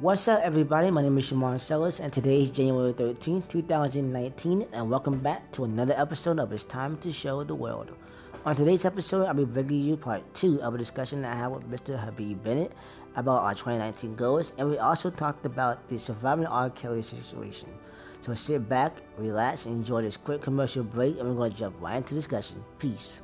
What's up, everybody? My name is Shamar Sellers, and today is January 13, 2019, and welcome back to another episode of It's Time to Show the World. On today's episode, I'll be bringing you part two of a discussion I had with Mr. Habib Bennett about our 2019 goals, and we also talked about the surviving R. Kelly situation. So sit back, relax, and enjoy this quick commercial break, and we're going to jump right into discussion. Peace.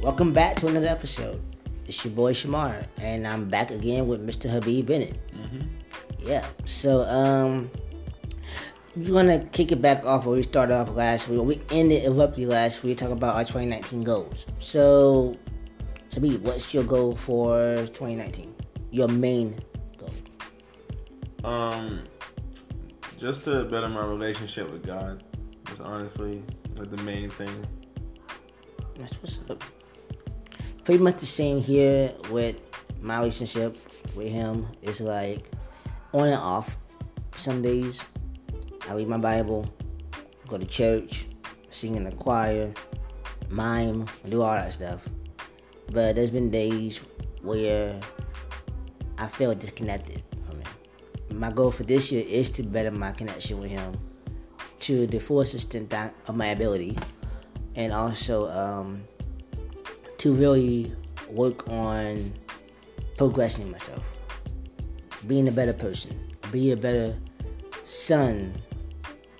Welcome back to another episode. It's your boy Shamar, and I'm back again with Mr. Habib Bennett. Mm-hmm. Yeah, so um, we're gonna kick it back off where we started off last week. We ended abruptly last week talking about our 2019 goals. So, Habib, what's your goal for 2019? Your main goal? Um, just to better my relationship with God. That's honestly like the main thing. That's what's up. Pretty much the same here with my relationship with him. It's like on and off. Some days I read my Bible, go to church, sing in the choir, mime, do all that stuff. But there's been days where I feel disconnected from him. My goal for this year is to better my connection with him to the fullest extent of my ability, and also um, to really work on progressing myself, being a better person, be a better son,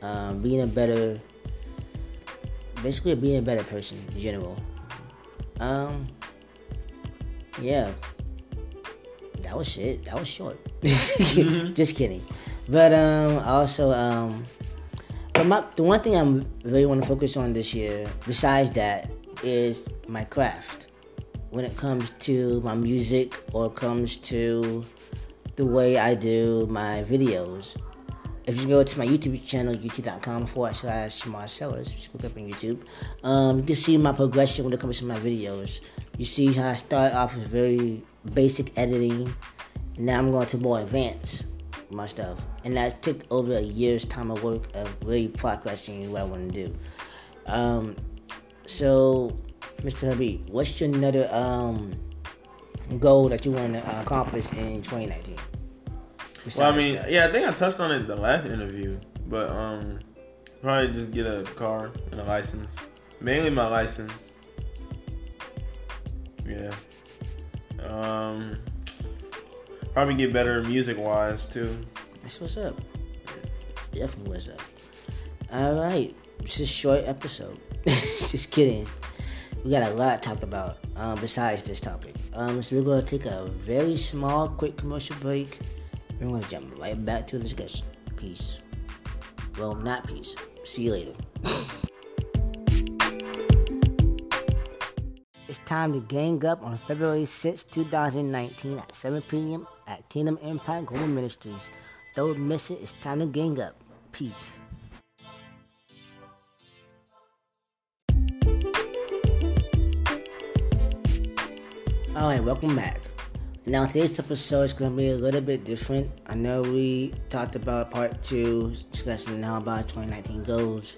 um, being a better, basically being a better person in general. Um, yeah, that was shit. That was short. Just kidding. But um, also um, but my, the one thing I'm really want to focus on this year, besides that, is my craft. When it comes to my music or comes to the way I do my videos. If you go to my YouTube channel, youtube.com forward slash Marcellus, just look up on YouTube, um, you can see my progression when it comes to my videos. You see how I start off with very basic editing, now I'm going to more advanced my stuff. And that took over a year's time of work of really progressing what I want to do. Um, so, Mr. Habib, what's your another um, goal that you want to accomplish in 2019? well, I mean, that? yeah, I think I touched on it the last interview, but um, probably just get a car and a license. Mainly my license. Yeah. Um, probably get better music wise too. That's what's up. definitely what's up. All right, it's a short episode. Just kidding. We got a lot to talk about um, besides this topic. Um, so we're gonna take a very small, quick commercial break. We're gonna jump right back to the discussion. Peace. Well, not peace. See you later. It's time to gang up on February 6, 2019 at 7 p.m. at Kingdom Impact Global Ministries. Don't miss it. It's time to gang up. Peace. Alright, welcome back. Now, today's episode is going to be a little bit different. I know we talked about part two, discussing how about 2019 goals,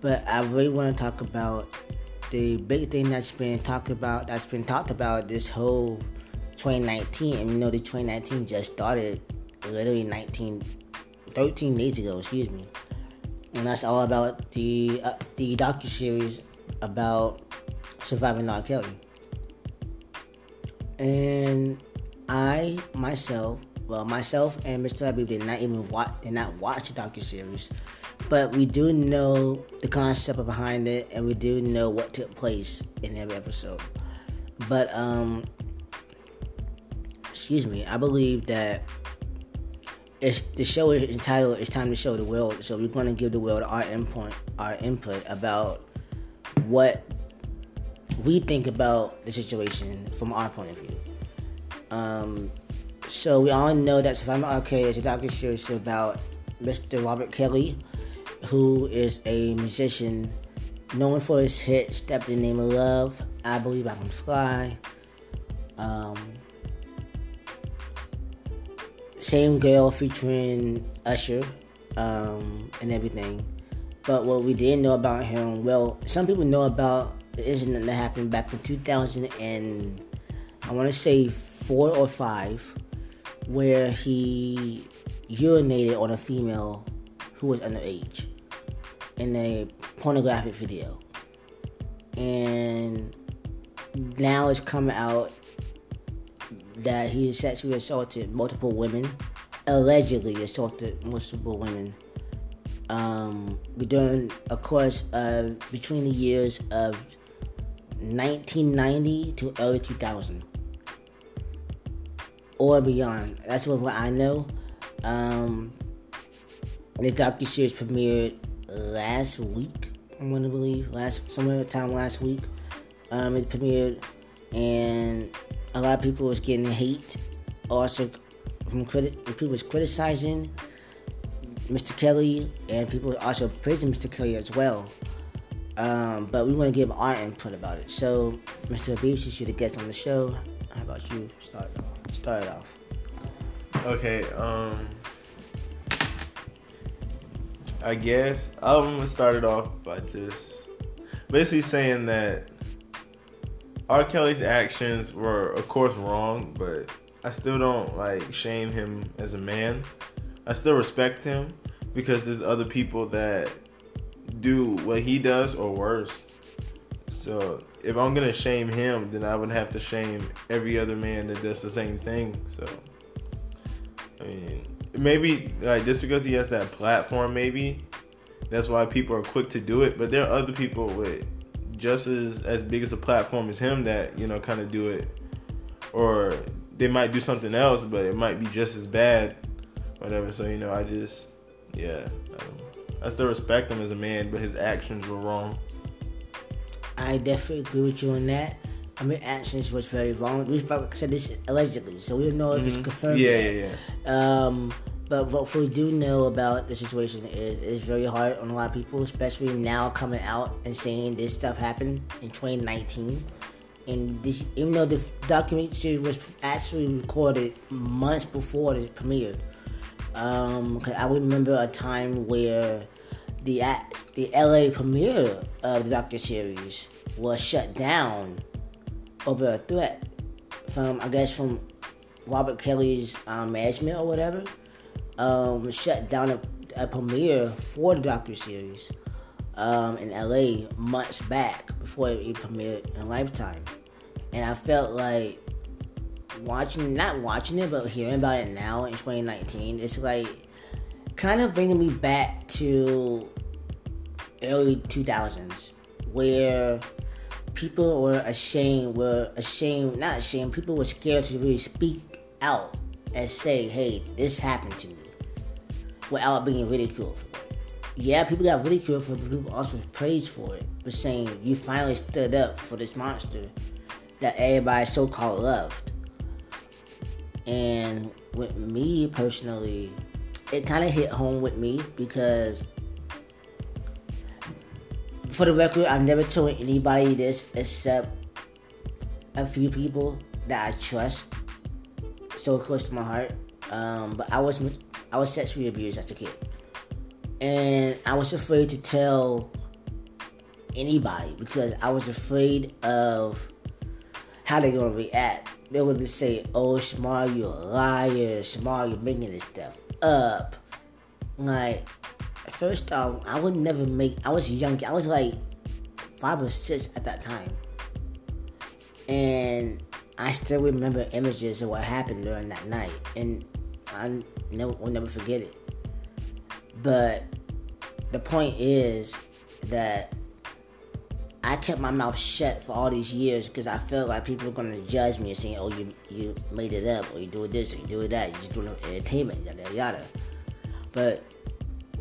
but I really want to talk about the big thing that's been talked about, that's been talked about this whole 2019. And you know, the 2019 just started literally 19, 13 days ago, excuse me. And that's all about the uh, the docu series about surviving R. Kelly. And I myself, well, myself and Mr. Habib did not even watch, did not watch the docu series, but we do know the concept behind it, and we do know what took place in every episode. But um, excuse me, I believe that it's the show is entitled "It's Time to Show the World," so we're going to give the world our input, our input about what we think about the situation from our point of view. Um, so we all know that Surviving. Kelly is a docu-series about Mr. Robert Kelly, who is a musician known for his hit "Step in the Name of Love," "I Believe I Can Fly." Um, same girl featuring Usher um, and everything. But what we didn't know about him, well, some people know about the incident that happened back in 2000 and I want to say four or five, where he urinated on a female who was underage in a pornographic video. And now it's come out that he sexually assaulted multiple women, allegedly assaulted multiple women um, during a course of between the years of 1990 to early 2000 or beyond. That's what I know. Um, the docu series premiered last week. I'm gonna believe last somewhere time last week. Um, it premiered, and a lot of people was getting hate. Also, from people was criticizing Mr. Kelly, and people also praising Mr. Kelly as well. Um, but we want to give our input about it. So, Mr. Habib, since you're the guest on the show, how about you start start it off? Okay. Um, I guess I'm gonna start it off by just basically saying that R. Kelly's actions were, of course, wrong, but I still don't like shame him as a man. I still respect him because there's other people that do what he does or worse. So if I'm gonna shame him, then I would have to shame every other man that does the same thing. So I mean, maybe like just because he has that platform, maybe that's why people are quick to do it. But there are other people with just as as big as a platform as him that you know kind of do it, or they might do something else, but it might be just as bad, whatever. So you know, I just yeah. I still respect him as a man, but his actions were wrong. I definitely agree with you on that. I mean, actions was very wrong. We said this allegedly, so we don't know if mm-hmm. it's confirmed. Yeah, yet. yeah, yeah. Um, but what we do know about the situation is it's very hard on a lot of people, especially now coming out and saying this stuff happened in 2019. And this, even though the documentary was actually recorded months before it premiered, um, cause I remember a time where the the LA premiere of the docu series was shut down over a threat from I guess from Robert Kelly's um, management or whatever. Um, shut down a, a premiere for the docu series um, in LA months back before it premiered in Lifetime, and I felt like watching, not watching it, but hearing about it now in 2019, it's like kind of bringing me back to early 2000s where people were ashamed, were ashamed, not ashamed, people were scared to really speak out and say, hey, this happened to me without being ridiculed for it. Yeah, people got ridiculed for it, but people also praised for it, for saying you finally stood up for this monster that everybody so called loved. And with me personally, it kind of hit home with me because, for the record, I've never told anybody this except a few people that I trust so close to my heart. Um, but I was I was sexually abused as a kid, and I was afraid to tell anybody because I was afraid of how they're gonna react they would just say, "Oh, Shamar, you're a liar. Shamar, you're making this stuff up." Like, first off, I would never make. I was young. I was like five or six at that time, and I still remember images of what happened during that night, and I never will never forget it. But the point is that I kept my mouth shut for all these years because I felt like people were gonna judge me and saying, "Oh, you you made it up, or you doing this, or you doing that, you just doing entertainment, yada yada." But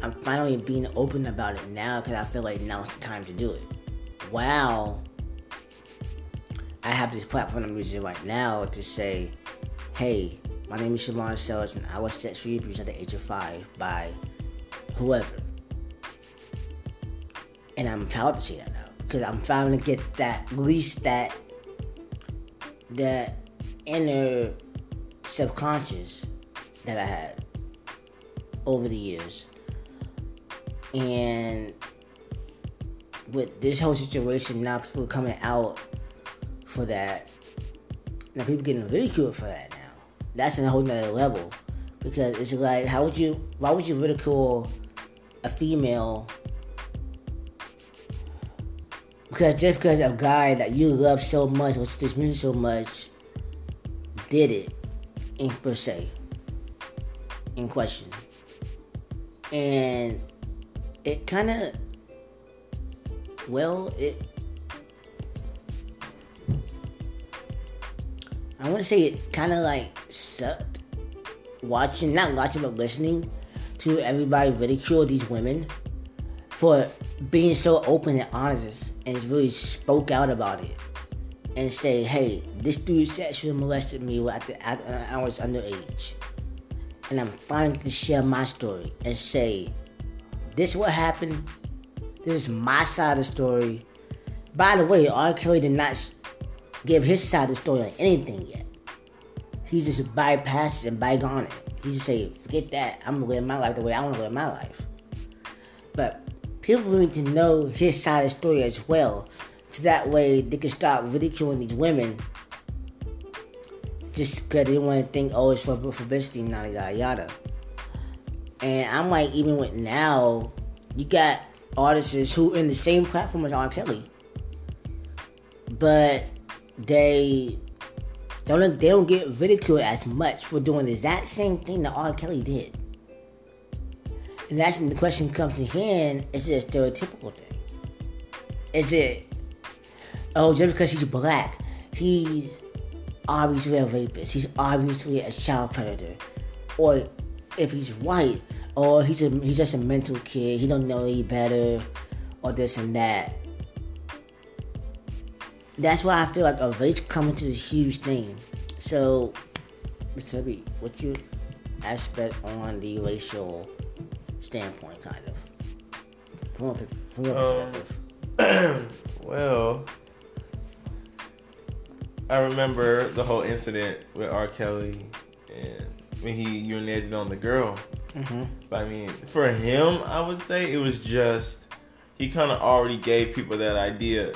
I'm finally being open about it now because I feel like now it's the time to do it. Wow, I have this platform I'm using right now to say, "Hey, my name is Shamar Sellers, and I was sexually abused at the age of five by whoever," and I'm proud to say that because I'm finally get that at least that that inner subconscious that I had over the years. And with this whole situation now, people coming out for that. Now people getting ridiculed for that now. That's a whole nother level because it's like, how would you? Why would you ridicule a female? Because just because a guy that you love so much or this means so much did it in per se in question. And it kind of well it i want to say it kind of like sucked watching not watching but listening to everybody ridicule these women for being so open and honest and really spoke out about it and say hey this dude sexually molested me after uh, I was underage and I'm finally to share my story and say, this is what happened. This is my side of the story. By the way, R. Kelly did not give his side of the story on anything yet. He just bypassed and bygone it. He just say, forget that. I'm gonna live my life the way I want to live my life. But people need to know his side of the story as well, so that way they can stop ridiculing these women just because they want to think, oh, it's for publicity, yada yada yada. And I'm like, even with now, you got artists who in the same platform as R. Kelly, but they don't they don't get ridiculed as much for doing the exact same thing that R. Kelly did. And that's when the question comes to hand: Is it a stereotypical thing? Is it oh just because he's black, he's obviously a rapist. He's obviously a child predator. Or if he's white, or he's a, he's just a mental kid. He don't know any better, or this and that. That's why I feel like a race coming to this huge thing. So, Mr. B, what's your aspect on the racial standpoint, kind of, from, from your um, perspective? well, I remember the whole incident with R. Kelly and when he urinated on the girl. Mm-hmm. But I mean, for him, I would say it was just he kind of already gave people that idea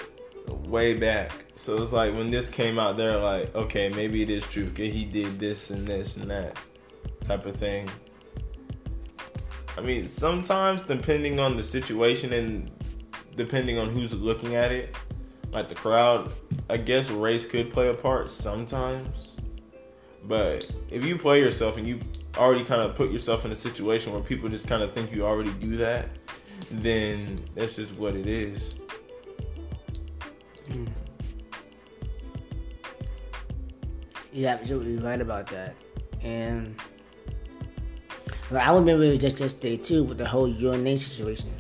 way back. So it's like when this came out, they're like, okay, maybe it is true. Okay, he did this and this and that type of thing. I mean, sometimes depending on the situation and depending on who's looking at it, like the crowd, I guess race could play a part sometimes. But if you play yourself and you already kind of put yourself in a situation where people just kind of think you already do that, then that's just what it is. You're absolutely right about that. And I remember just yesterday too with the whole urination situation.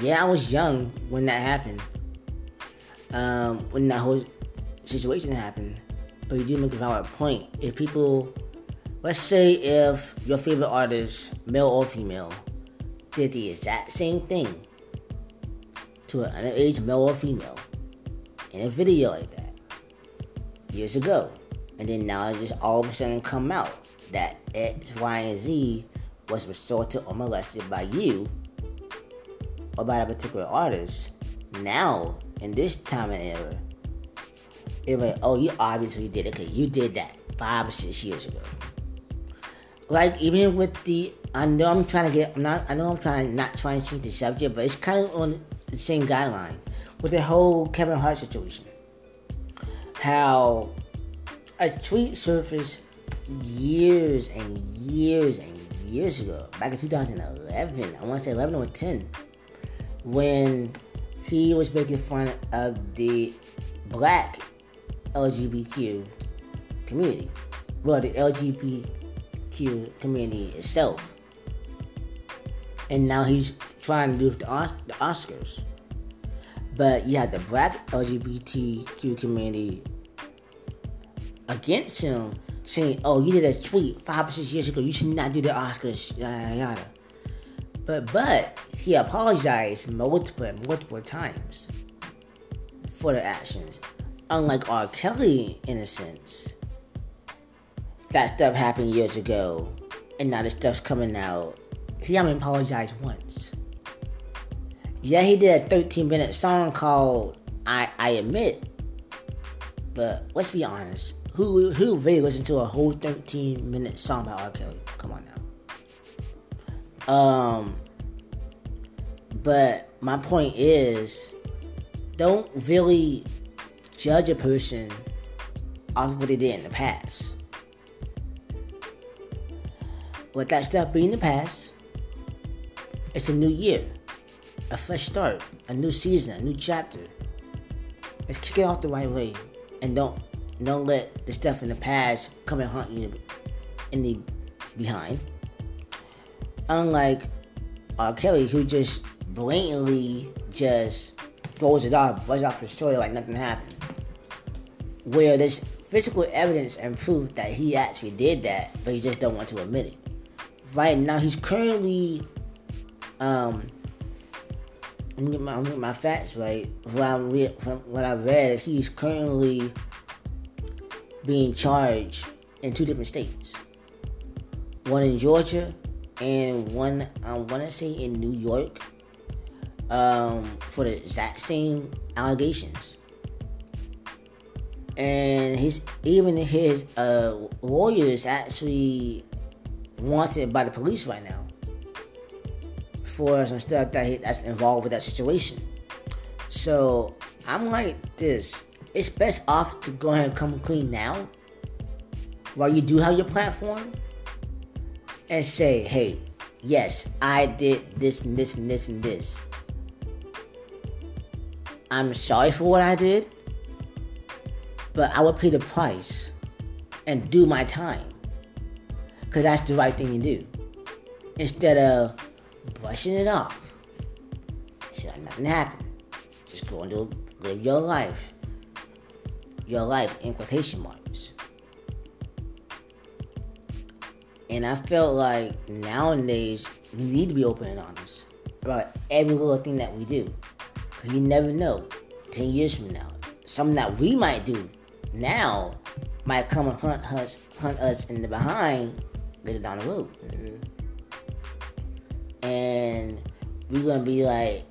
Yeah, I was young when that happened um, when that whole situation happened. But you do make a valid point. If people, let's say, if your favorite artist, male or female, did the exact same thing to an underage male or female in a video like that years ago, and then now it just all of a sudden come out that X, Y, and Z was assaulted or molested by you or by a particular artist. Now in this time and era, it like, oh, you obviously did it because you did that five or six years ago. Like even with the, I know I'm trying to get, I'm not, I know I'm trying not trying to change the subject, but it's kind of on the same guideline with the whole Kevin Hart situation. How a tweet surfaced years and years and years ago, back in 2011. I want to say 11 or 10, when he was making fun of the black LGBTQ community. Well, the LGBTQ community itself. And now he's trying to do the, the Oscars. But you have the black LGBTQ community against him saying, oh, you did a tweet five or six years ago, you should not do the Oscars, yada yada. But but he apologized multiple multiple times for the actions. Unlike R. Kelly, in a sense, that stuff happened years ago, and now the stuff's coming out. He haven't apologized once. Yeah, he did a 13 minute song called I I Admit. But let's be honest. Who who really listened to a whole 13 minute song by R. Kelly? Come on now. Um but my point is don't really judge a person off of what they did in the past. Let that stuff be in the past. It's a new year, a fresh start, a new season, a new chapter. Let's kick it off the right way, and don't don't let the stuff in the past come and haunt you in the behind. Unlike R. Kelly, who just blatantly just throws it off, buzzes off his shoulder like nothing happened. Where there's physical evidence and proof that he actually did that, but he just don't want to admit it. Right now, he's currently, um, let me get my, get my facts right. What I read, from what I read, he's currently being charged in two different states. One in Georgia and one I want to say in New York um, for the exact same allegations. And he's even his uh, lawyers actually wanted by the police right now for some stuff that he, that's involved with that situation. So I'm like this. It's best off to go ahead and come clean now, while you do have your platform, and say, "Hey, yes, I did this and this and this and this. I'm sorry for what I did, but I will pay the price and do my time. Because that's the right thing to do. Instead of brushing it off. See, like nothing happened. Just go do, live your life. Your life in quotation marks. And I felt like nowadays we need to be open and honest about every little thing that we do. Because you never know. 10 years from now, something that we might do now might come and hunt us, hunt us in the behind later down the road. Mm-hmm. And we're gonna be like,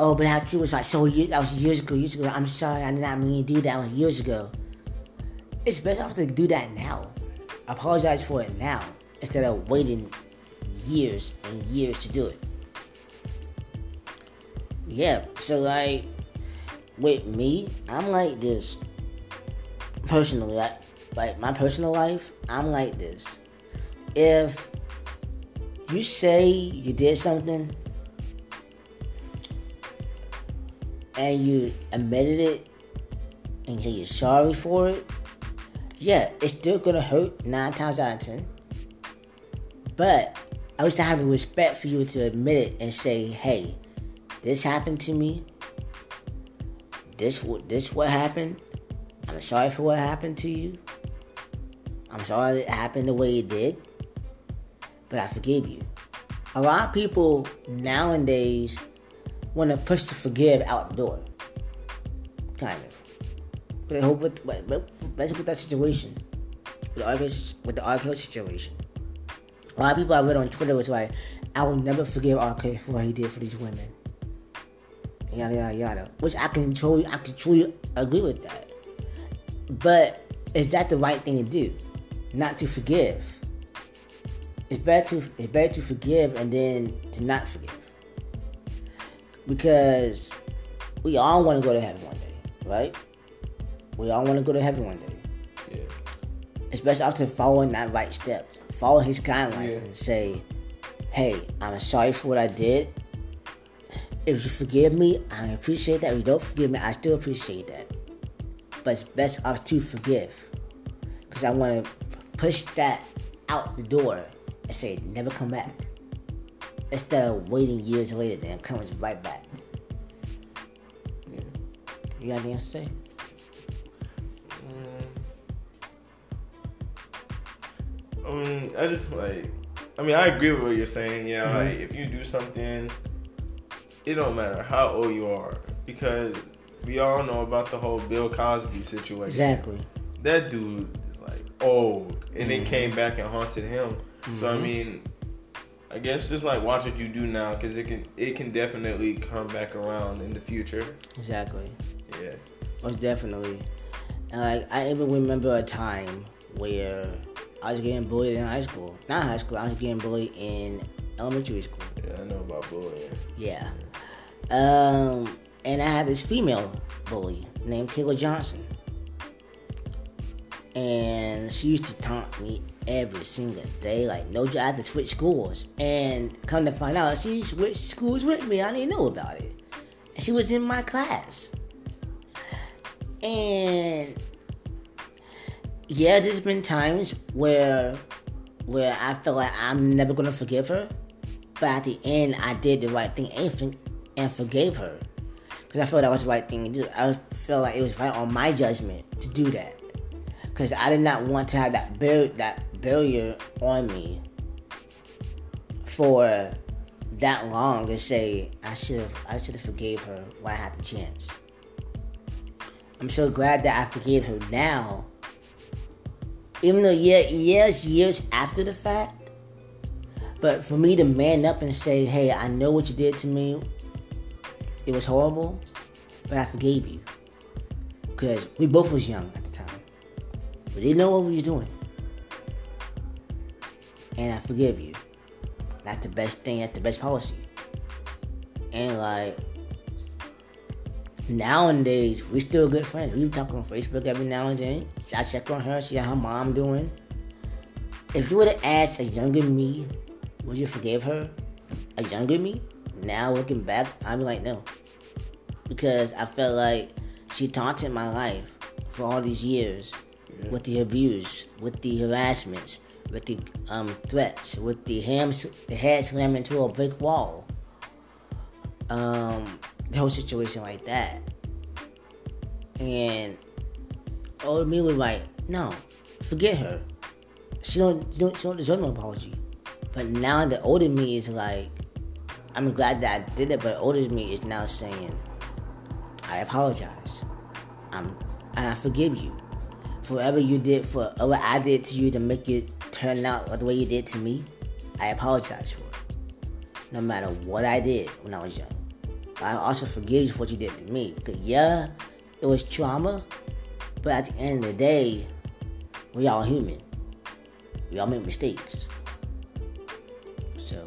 oh, but how true was like so years, that was years ago, years ago. I'm sorry, I did not mean to do that was years ago. It's better off to do that now. Apologize for it now instead of waiting years and years to do it. Yeah, so like with me, I'm like this personally, like, like my personal life, I'm like this. If you say you did something and you admitted it and you say you're sorry for it, yeah, it's still gonna hurt nine times out of ten. But I wish I have the respect for you to admit it and say, hey, this happened to me. This this what happened. I'm sorry for what happened to you. I'm sorry it happened the way it did. But I forgive you. A lot of people nowadays want to push the forgive out the door. Kind of. But I hope with, but, especially with that situation. With the article, with the situation. A lot of people I read on Twitter was like, I will never forgive RK for what he did for these women. Yada yada yada. Which I can truly I can truly agree with that. But is that the right thing to do? Not to forgive. It's better to it's better to forgive and then to not forgive. Because we all want to go to heaven one day, right? We all want to go to heaven one day. Yeah. It's best off following that right steps. Follow his guidelines Yeah. and say, hey, I'm sorry for what I did. If you forgive me, I appreciate that. If you don't forgive me, I still appreciate that. But it's best off to forgive. Because I want to push that out the door and say, never come back. Instead of waiting years later and it comes right back. Yeah. You got anything to say? Mm. I mean, I just like. I mean, I agree with what you're saying. Yeah, Mhm. like if you do something, it don't matter how old you are because we all know about the whole Bill Cosby situation. Exactly. That dude is like old, and it Mhm. came back and haunted him. So I Mhm. mean, I guess just like watch what you do now, because it can it can definitely come back around in the future. Exactly. Yeah. Most definitely. And like I even remember a time where I was getting bullied in high school. Not high school, I was getting bullied in elementary school. Yeah, I know about bullying. Yeah. Um, and I had this female bully named Kayla Johnson. And she used to taunt me every single day. Like, no, I had to switch schools. And come to find out, she switched schools with me. I didn't know about it. And she was in my class. And yeah, there's been times where where I feel like I'm never gonna forgive her. But at the end, I did the right thing and, and forgave her. Because I felt that was the right thing to do. I felt like it was right on my judgment to do that. Because I did not want to have that, bar- that barrier on me for that long to say I should have I should have forgave her when I had the chance. I'm so glad that I forgave her now. Even though yeah, years years after the fact, but for me to man up and say, hey, I know what you did to me. It was horrible, but I forgave you. Because we both was young at the time. We didn't know what we was doing. And I forgive you. That's the best thing, that's the best policy. And like nowadays, we still good friends. We talk on Facebook every now and then. I check on her, see how her mom doing. If you would have asked a younger me would you forgive her? A younger me? Now looking back, be like, no. Because I felt like she taunted my life for all these years with the abuse, with the harassments, with the um, threats, with the, ham, the head slam into a brick wall. Um, the whole situation like that. And old me was like, no, forget her. She don't, she don't, she don't deserve no apology. But now the older me is like, I'm glad that I did it, but older me is now saying, I apologize. I'm and I forgive you. For whatever you did for whatever I did to you to make you turn out the way you did to me, I apologize for it. No matter what I did when I was young. But I also forgive you for what you did to me. Because yeah, it was trauma, but at the end of the day, we all human. We all make mistakes. So,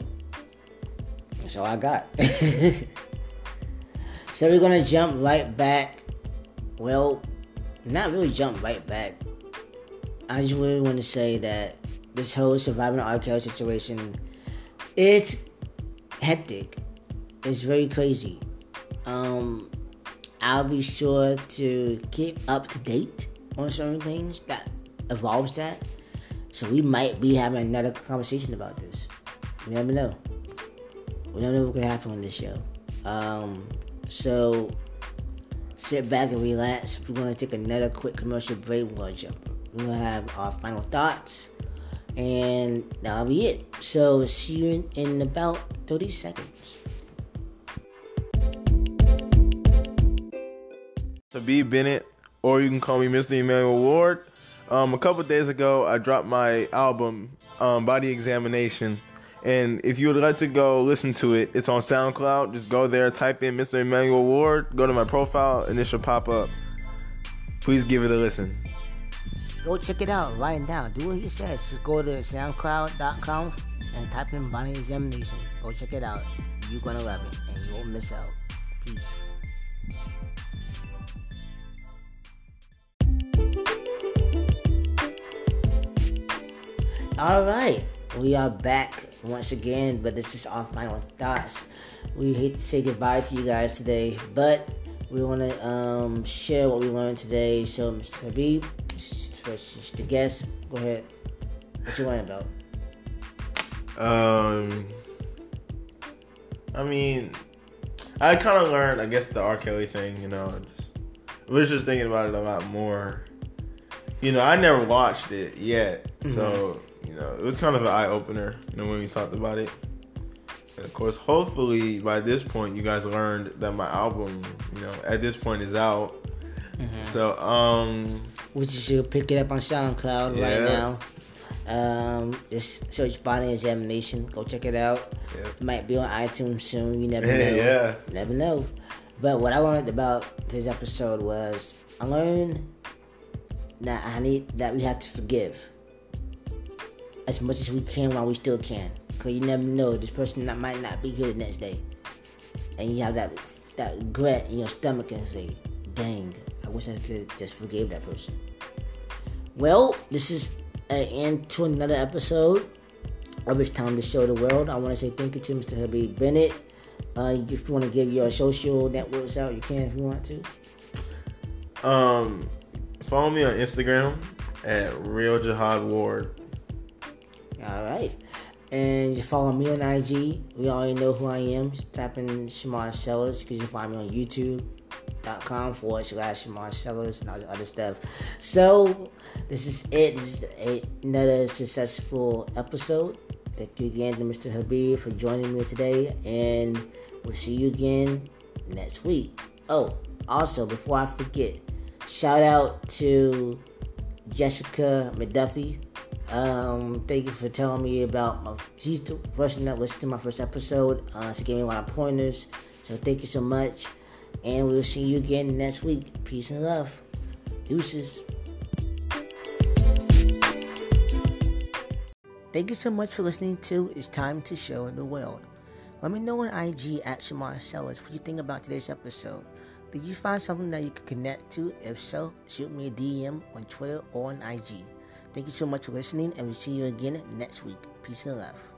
that's all I got. so we're gonna jump right back. Well, not really jump right back. I just really want to say that this whole surviving R. Kelly situation is hectic. It's very crazy. Um, I'll be sure to keep up to date on certain things that evolves that. So we might be having another conversation about this. We never know. We don't know what could happen on this show. Um, so sit back and relax. We're gonna take another quick commercial break. We're gonna jump. Gonna have our final thoughts, and that'll be it. So see you in, in about 30 seconds. To be Bennett, or you can call me Mr. Emmanuel Ward. Um, a couple days ago, I dropped my album, um, Body Examination. And if you would like to go listen to it, it's on SoundCloud. Just go there, type in Mr. Emmanuel Ward, go to my profile, and it should pop up. Please give it a listen. Go check it out right now. Do what he says. Just go to soundcloud.com and type in Body Examination. Go check it out. You're to love it and you won't miss out. Peace. All right, we are back once again, but this is our final thoughts. We hate to say goodbye to you guys today, but we want to um, share what we learned today. So, Mr. Habib, first the guest, go ahead. What you learned about? Um, I mean, I kind of learned, I guess, the R. Kelly thing. You know, just was just thinking about it a lot more. You know, I never watched it yet, so. Mm-hmm you know, it was kind of an eye opener, you know, when we talked about it. And of course, hopefully by this point, you guys learned that my album, you know, at this point is out. Mm-hmm. So, um, which you should pick it up on SoundCloud yeah. right now. Um, just search Body Examination. Go check it out. It might be on iTunes soon. You never know. yeah. Never know. But what I learned about this episode was I learned that I need that we have to forgive as much as we can while we still can. Cause you never know this person that might not be here the next day, and you have that that regret in your stomach and say, "Dang, I wish I could just forgive that person." Well, this is an end to another episode of It's Time to Show the World. I want to say thank you to Mr. Habib Bennett. Uh, if you want to give your social networks out, you can if you want to. Um, follow me on Instagram at Real Jihad Ward. All right. And just follow me on IG. We already know who I am. Just type in Shamar Sellers because you can find me on YouTube.com forward slash Shamar Sellers and all the other stuff. So, this is it. This is another successful episode. Thank you again to Mr. Habib for joining me today. And we'll see you again next week. Oh, also, before I forget, shout out to Jessica McDuffie. Um, thank you for telling me about my. She's the person that listened to my first episode. Uh, she gave me a lot of pointers. So thank you so much. And we'll see you again next week. Peace and love. Deuces. Thank you so much for listening to It's Time to Show the World. Let me know on IG at Shamar Sellers what you think about today's episode. Did you find something that you could connect to? If so, shoot me a DM on Twitter or on IG. Thank you so much for listening, and we'll see you again next week. Peace and love.